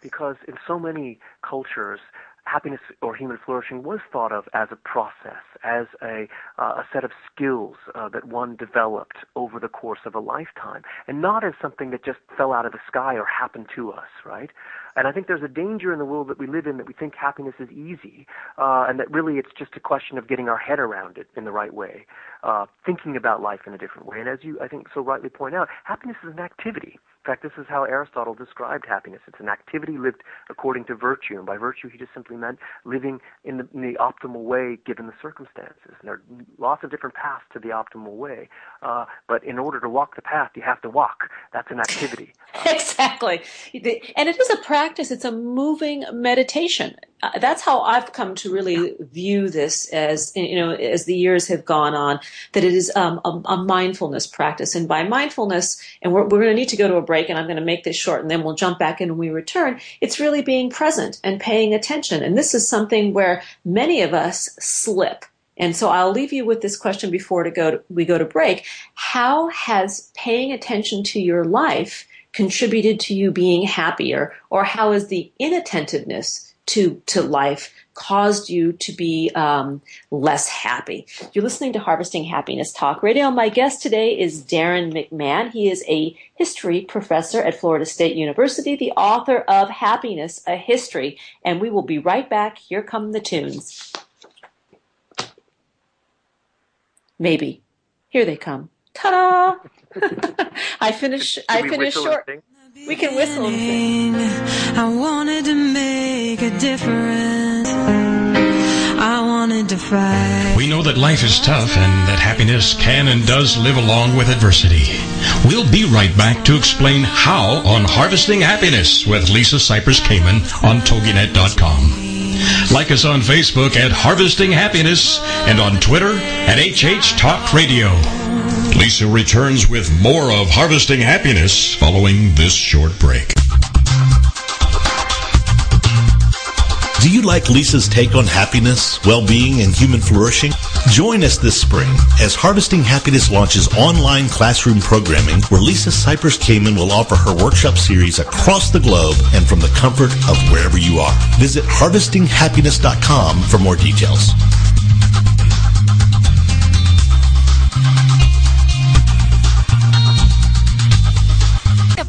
because in so many cultures, happiness or human flourishing was thought of as a process, as a, uh, a set of skills uh, that one developed over the course of a lifetime, and not as something that just fell out of the sky or happened to us, right? And I think there's a danger in the world that we live in that we think happiness is easy, uh, and that really it's just a question of getting our head around it in the right way, uh, thinking about life in a different way. And as you, I think, so rightly point out, happiness is an activity fact, this is how Aristotle described happiness. It's an activity lived according to virtue, and by virtue, he just simply meant living in the, in the optimal way given the circumstances. And there are lots of different paths to the optimal way, uh, but in order to walk the path, you have to walk. That's an activity. exactly, and it is a practice. It's a moving meditation. Uh, that's how I've come to really view this as you know as the years have gone on that it is um, a, a, mindfulness practice. And by mindfulness and we're, we're going to need to go to a break and I'm going to make this short and then we'll jump back in when we return it's really being present and paying attention. And this is something where many of us slip. And so I'll leave you with this question before to go to, we go to break. How has paying attention to your life contributed to you being happier? Or how is the inattentiveness to to life caused you to be um, less happy. You're listening to Harvesting Happiness Talk Radio. My guest today is Darrin McMahon. He is a history professor at Florida State University, the author of Happiness: A History. And we will be right back. Here come the tunes. Maybe. Here they come. Ta-da! I finish. I finish short. We can whistle and sing. I wanted to make a difference. I wanted to fight. We know that life is tough and that happiness can and does live along with adversity. We'll be right back to explain how on Harvesting Happiness with Lisa Cypers Kamen on TogiNet.com. Like us on Facebook at Harvesting Happiness and on Twitter at HH Talk Radio. Lisa returns with more of Harvesting Happiness following this short break. Do you like Lisa's take on happiness, well-being, and human flourishing? Join us this spring as Harvesting Happiness launches online classroom programming where Lisa Cypers Kamen will offer her workshop series across the globe and from the comfort of wherever you are. Visit harvestinghappiness.com for more details.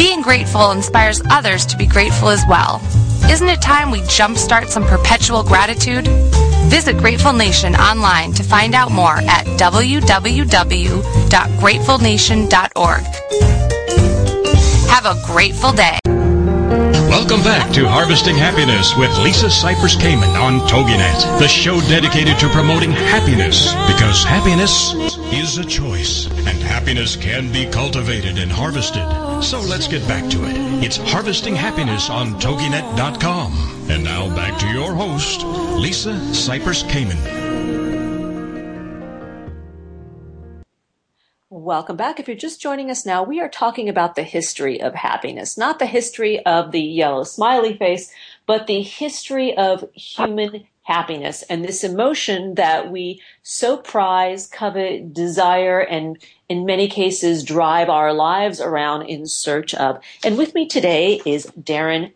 Being grateful inspires others to be grateful as well. Isn't it time we jumpstart some perpetual gratitude? Visit Grateful Nation online to find out more at www.gratefulnation.org. Have a grateful day. Welcome back to Harvesting Happiness with Lisa Cypers Kamen on TogiNet, the show dedicated to promoting happiness because happiness is a choice and happiness can be cultivated and harvested. So let's get back to it. It's Harvesting Happiness on TogiNet.com. And now back to your host, Lisa Cypers Kamen. Welcome back. If you're just joining us now, we are talking about the history of happiness, not the history of the yellow smiley face, but the history of human happiness and this emotion that we so prize, covet, desire, and in many cases drive our lives around in search of. And with me today is Darrin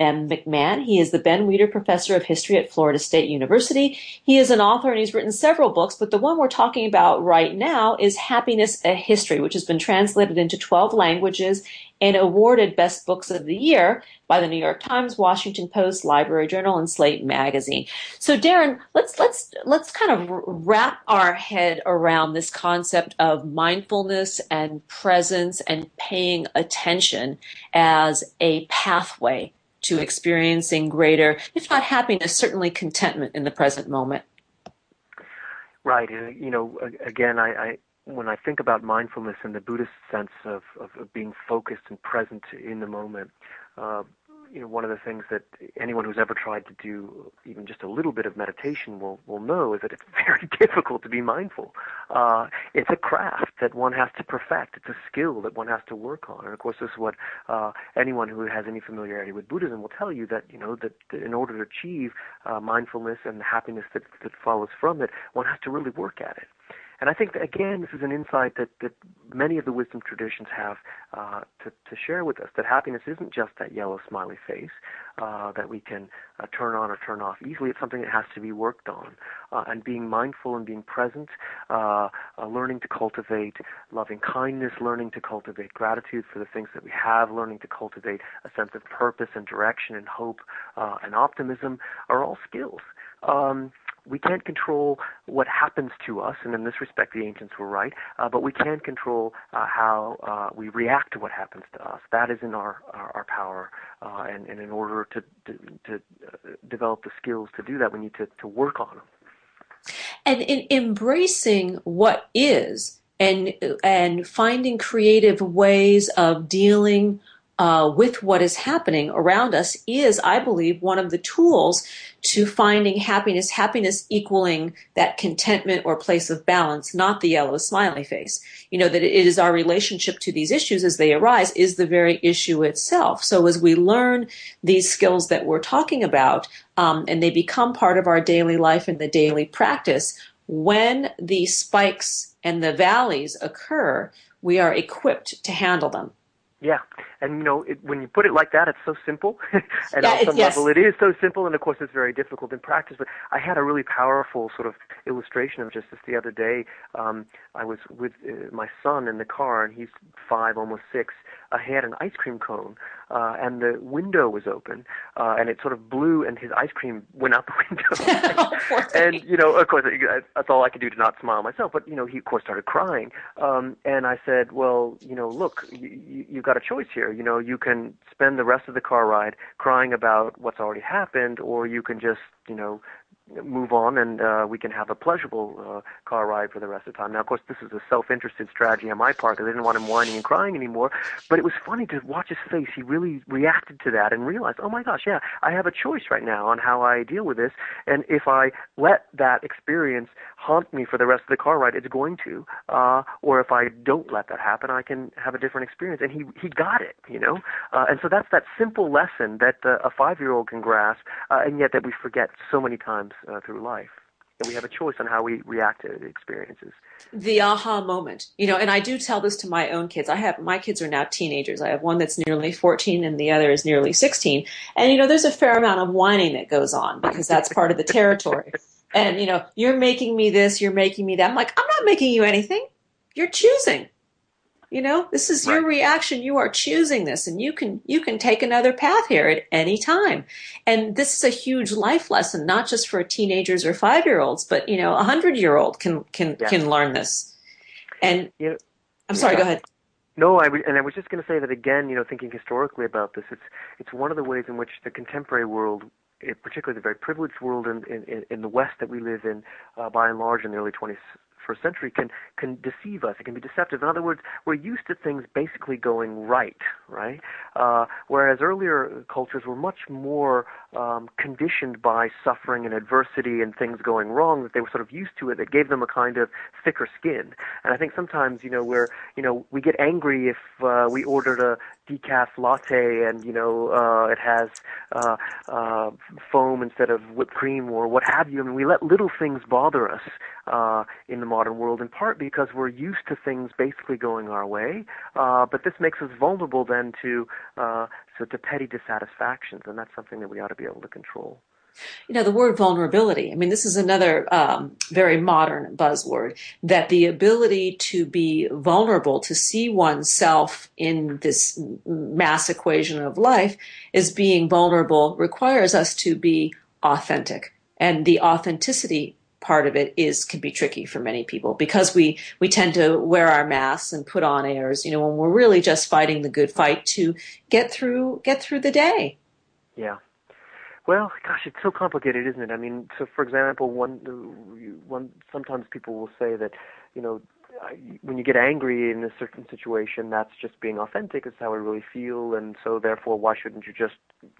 M. McMahon. He is the Ben Weider Professor of History at Florida State University. He is an author and he's written several books, but the one we're talking about right now is Happiness a History, which has been translated into 12 languages and awarded Best Books of the Year by the New York Times, Washington Post, Library Journal, and Slate Magazine. So, Darrin, let's let's let's kind of wrap our head around this concept of mindfulness and presence and paying attention as a pathway to experiencing greater, if not happiness, certainly contentment in the present moment. Right. And, you know, again, I, I when I think about mindfulness in the Buddhist sense of, of, of being focused and present in the moment, uh, you know, one of the things that anyone who's ever tried to do even just a little bit of meditation will will know is that it's very difficult to be mindful. Uh, it's a craft that one has to perfect. It's a skill that one has to work on. And of course, this is what uh, anyone who has any familiarity with Buddhism will tell you that you know that, in order to achieve uh, mindfulness and the happiness that that follows from it, one has to really work at it. And I think that again, this is an insight that, that many of the wisdom traditions have uh, to, to share with us that happiness isn't just that yellow smiley face uh, that we can uh, turn on or turn off easily. It's something that has to be worked on. Uh, and being mindful and being present, uh, uh, learning to cultivate loving kindness, learning to cultivate gratitude for the things that we have, learning to cultivate a sense of purpose and direction and hope and optimism are all skills. Um, we can't control what happens to us, and in this respect, the ancients were right. Uh, but we can control uh, how uh, we react to what happens to us. That is in our our, our power, uh, and, and in order to to, to uh, develop the skills to do that, we need to to work on them. And in embracing what is, and and finding creative ways of dealing uh, with what is happening around us is, I believe, one of the tools to finding happiness, happiness equaling that contentment or place of balance, not the yellow smiley face. You know, that it is our relationship to these issues as they arise is the very issue itself. So as we learn these skills that we're talking about, um, and they become part of our daily life and the daily practice, when the spikes and the valleys occur, we are equipped to handle them. Yeah, and you know, it, when you put it like that, it's so simple, and yeah, on some yes. level, it is so simple, and of course, it's very difficult in practice. But I had a really powerful sort of illustration of just this the other day. Um, I was with uh, my son in the car, and he's five, almost six. I had an ice cream cone, uh, and the window was open, uh, and it sort of blew, and his ice cream went out the window. oh, and you know, of course, that's all I could do to not smile myself. But you know, he of course started crying, um, and I said, "Well, you know, look, you, you've got a choice here. You know, you can spend the rest of the car ride crying about what's already happened, or you can just, you know, move on and uh, we can have a pleasurable uh, car ride for the rest of the time. Now, of course, this is a self-interested strategy on my part because I didn't want him whining and crying anymore. But it was funny to watch his face. He really reacted to that and realized, oh my gosh, yeah, I have a choice right now on how I deal with this. And if I let that experience haunt me for the rest of the car ride, it's going to. Uh, or if I don't let that happen, I can have a different experience. And he he got it, you know. Uh, and so that's that simple lesson that uh, a five-year-old can grasp, uh, and yet that we forget so many times uh, through life. And we have a choice on how we react to the experiences. The aha moment, you know, and I do tell this to my own kids. I have my kids are now teenagers. I have one that's nearly 14 and the other is nearly 16. And you know, there's a fair amount of whining that goes on because that's part of the territory. and you know, you're making me this, you're making me that. I'm like, I'm not making you anything. You're choosing. You know, this is your reaction. You are choosing this and you can, you can take another path here at any time. And this is a huge life lesson, not just for teenagers or five year olds, but you know, a hundred year old can, can, yeah. can learn this. And yeah. I'm sorry, yeah. go ahead. No, I and I was just going to say that again. You know, thinking historically about this, it's it's one of the ways in which the contemporary world, particularly the very privileged world in in, in the West that we live in, uh, by and large in the early 20th 21st century can can deceive us. It can be deceptive. In other words, we're used to things basically going right, right? Uh, whereas earlier cultures were much more um, conditioned by suffering and adversity and things going wrong that they were sort of used to it. That gave them a kind of thicker skin. And I think sometimes you know where you know we get angry if uh, we ordered a decaf latte and you know uh, it has uh, uh, foam instead of whipped cream or what have you. I mean, we let little things bother us uh, in the modern world, in part because we're used to things basically going our way. Uh, but this makes us vulnerable then to uh, so to petty dissatisfactions, and that's something that we ought to be able to control. You know, the word vulnerability, I mean, this is another um, very modern buzzword that the ability to be vulnerable, to see oneself in this mass equation of life is being vulnerable requires us to be authentic. And the authenticity part of it is can be tricky for many people because we we tend to wear our masks and put on airs you know when we're really just fighting the good fight to get through get through the day yeah well, gosh, it's so complicated, isn't it? I mean, so for example, one, one sometimes people will say that, you know, when you get angry in a certain situation, that's just being authentic. It's how I really feel, and so therefore, why shouldn't you just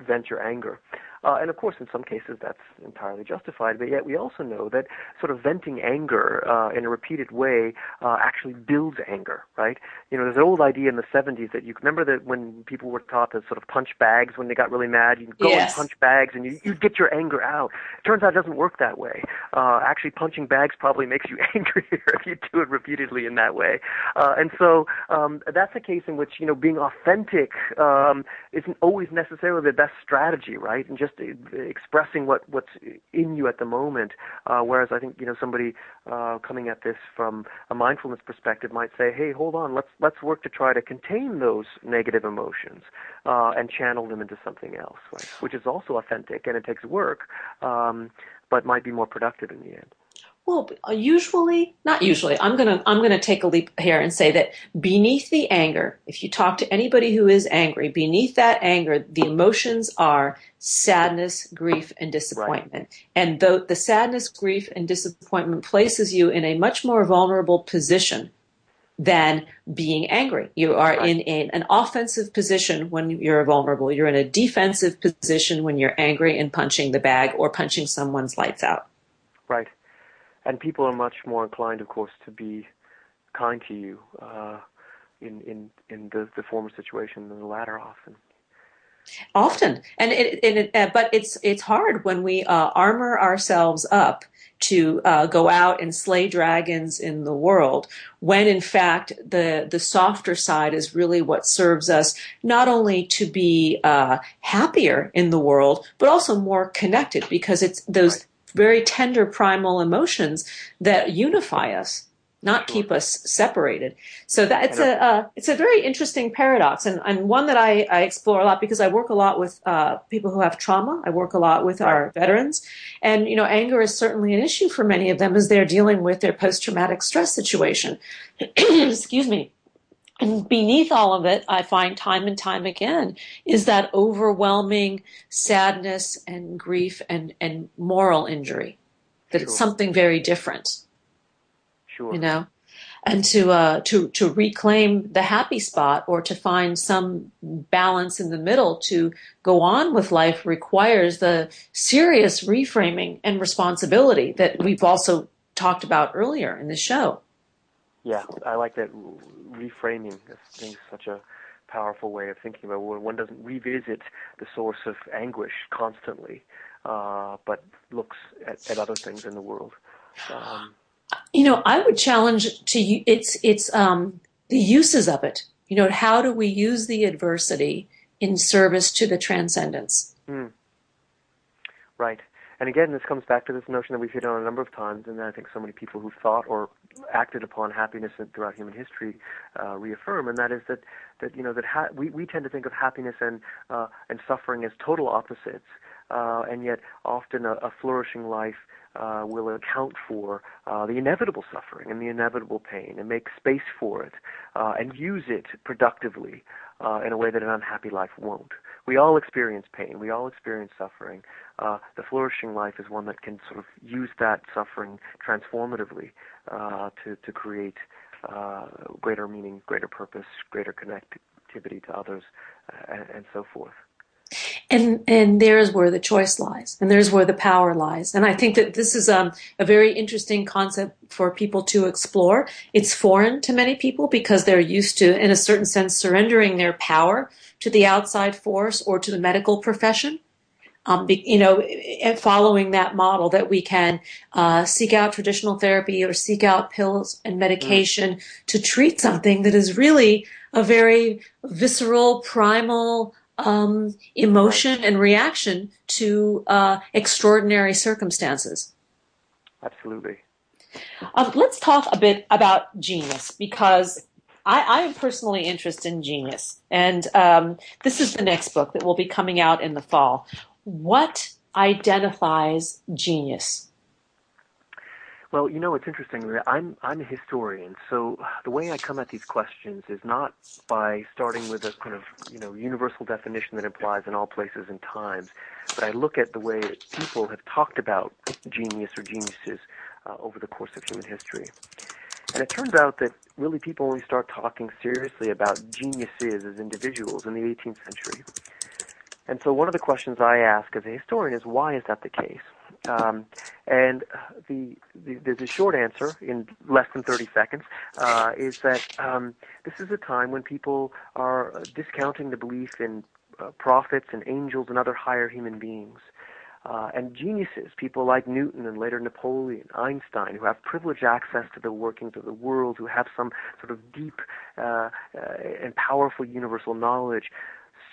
vent your anger? Uh, and of course, in some cases, that's entirely justified. But yet, we also know that sort of venting anger uh, in a repeated way uh, actually builds anger, right? You know, there's an old idea in the 70s that you remember that when people were taught to sort of punch bags when they got really mad, you'd go yes. and punch bags and you, you'd get your anger out. It turns out it doesn't work that way. Uh, actually, punching bags probably makes you angrier if you do it repeatedly in that way. Uh, and so um, that's a case in which, you know, being authentic um, isn't always necessarily the best strategy, right? And just expressing what what's in you at the moment. Uh, whereas I think you know somebody uh, coming at this from a mindfulness perspective might say, "Hey, hold on, let's let's work to try to contain those negative emotions uh, and channel them into something else, right? which is also authentic and it takes work, um, but might be more productive in the end." Well, uh, usually, not usually. I'm gonna I'm gonna take a leap here and say that beneath the anger, if you talk to anybody who is angry, beneath that anger, the emotions are sadness, grief, and disappointment. Right. And though the sadness, grief, and disappointment places you in a much more vulnerable position than being angry. You are right. in a, an offensive position when you're vulnerable. You're in a defensive position when you're angry and punching the bag or punching someone's lights out. Right and people are much more inclined, of course, to be kind to you uh, in in in the the former situation than the latter often. Often, and it, it uh, but it's it's hard when we uh, armor ourselves up to uh, go out and slay dragons in the world, when in fact the the softer side is really what serves us not only to be uh, happier in the world, but also more connected because it's those very tender primal emotions that unify us not keep us separated. So that it's a uh, it's a very interesting paradox, and, and one that I, I explore a lot because I work a lot with uh, people who have trauma. I work a lot with our veterans, and you know, anger is certainly an issue for many of them as they're dealing with their post traumatic stress situation. Excuse me. And beneath all of it, I find time and time again is that overwhelming sadness and grief and, and moral injury. That sure. it's something very different. Sure. You know? And to uh, to to reclaim the happy spot or to find some balance in the middle to go on with life requires the serious reframing and responsibility that we've also talked about earlier in the show. Yeah, I like that reframing. I think such a powerful way of thinking about it. One doesn't revisit the source of anguish constantly, uh, but looks at, at, other things in the world. Um, you know, I would challenge to you. It's it's um, the uses of it. You know, how do we use the adversity in service to the transcendence? Mm. Right. And again, this comes back to this notion that we've hit on a number of times, and I think so many people who thought or acted upon happiness throughout human history uh, reaffirm, and that is that that you know that ha- we we tend to think of happiness and uh, and suffering as total opposites, uh, and yet often a, a flourishing life uh, will account for uh, the inevitable suffering and the inevitable pain and make space for it uh, and use it productively uh, in a way that an unhappy life won't. We all experience pain. We all experience suffering. Uh, the flourishing life is one that can sort of use that suffering transformatively uh, to to create uh, greater meaning, greater purpose, greater connectivity to others, uh, and, and so forth. And and there's where the choice lies, and there's where the power lies. And I think that this is um, a very interesting concept for people to explore. It's foreign to many people because they're used to, in a certain sense, surrendering their power to the outside force or to the medical profession. Um, be, you know, following that model that we can uh, seek out traditional therapy or seek out pills and medication mm. to treat something that is really a very visceral, primal, um, emotion and reaction to uh, extraordinary circumstances. Absolutely. Um, let's talk a bit about genius because I, am personally interested in genius, and um, this is the next book that will be coming out in the fall. What identifies genius? Well, you know, it's interesting. I'm I'm a historian, so the way I come at these questions is not by starting with a kind of you know universal definition that applies in all places and times, but I look at the way people have talked about genius or geniuses uh, over the course of human history. And it turns out that really people only start talking seriously about geniuses as individuals in the 18th century. And so one of the questions I ask as a historian is why is that the case? Um, and the, the, the short answer in less than 30 seconds uh, is that um, this is a time when people are discounting the belief in uh, prophets and angels and other higher human beings. Uh, and geniuses, people like Newton and later Napoleon, Einstein, who have privileged access to the workings of the world, who have some sort of deep uh, uh, and powerful universal knowledge,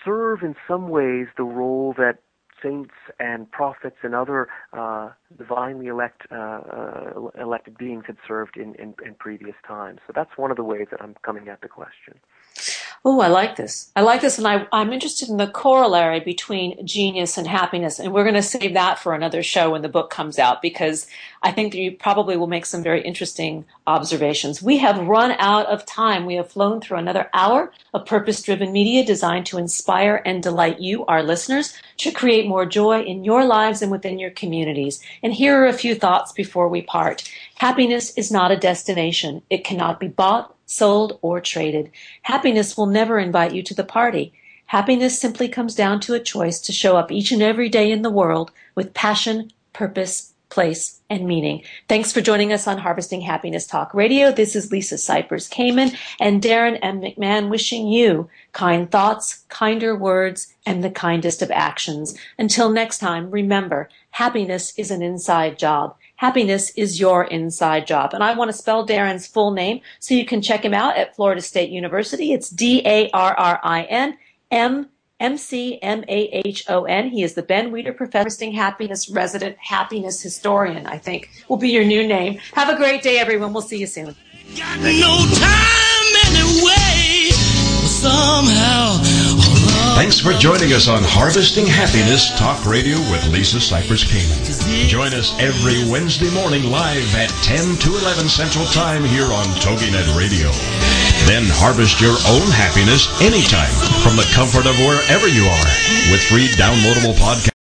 serve in some ways the role that saints and prophets and other uh, divinely elect, uh, uh, elected beings had served in, in, in previous times. So that's one of the ways that I'm coming at the question. Oh, I like this. I like this, and I, I'm interested in the corollary between genius and happiness. And we're going to save that for another show when the book comes out because I think that you probably will make some very interesting observations. We have run out of time. We have flown through another hour of purpose driven media designed to inspire and delight you, our listeners, to create more joy in your lives and within your communities. And here are a few thoughts before we part. Happiness is not a destination. It cannot be bought sold, or traded. Happiness will never invite you to the party. Happiness simply comes down to a choice to show up each and every day in the world with passion, purpose, place, and meaning. Thanks for joining us on Harvesting Happiness Talk Radio. This is Lisa Cypers Kamen and Darrin M. McMahon wishing you kind thoughts, kinder words, and the kindest of actions. Until next time, remember, happiness is an inside job. Happiness is your inside job. And I want to spell Darrin's full name so you can check him out at Florida State University. It's D-A-R-R-I-N M M-C-M-A-H-O-N. He is the Ben Weider Professor Happiness Resident Happiness Historian, I think will be your new name. Have a great day, everyone. We'll see you soon. Got no time anyway. Somehow Thanks for joining us on Harvesting Happiness Talk Radio with Lisa Cypers Kamen. Join us every Wednesday morning live at 10 to 11 Central Time here on TogiNet Radio. Then harvest your own happiness anytime from the comfort of wherever you are with free downloadable podcasts.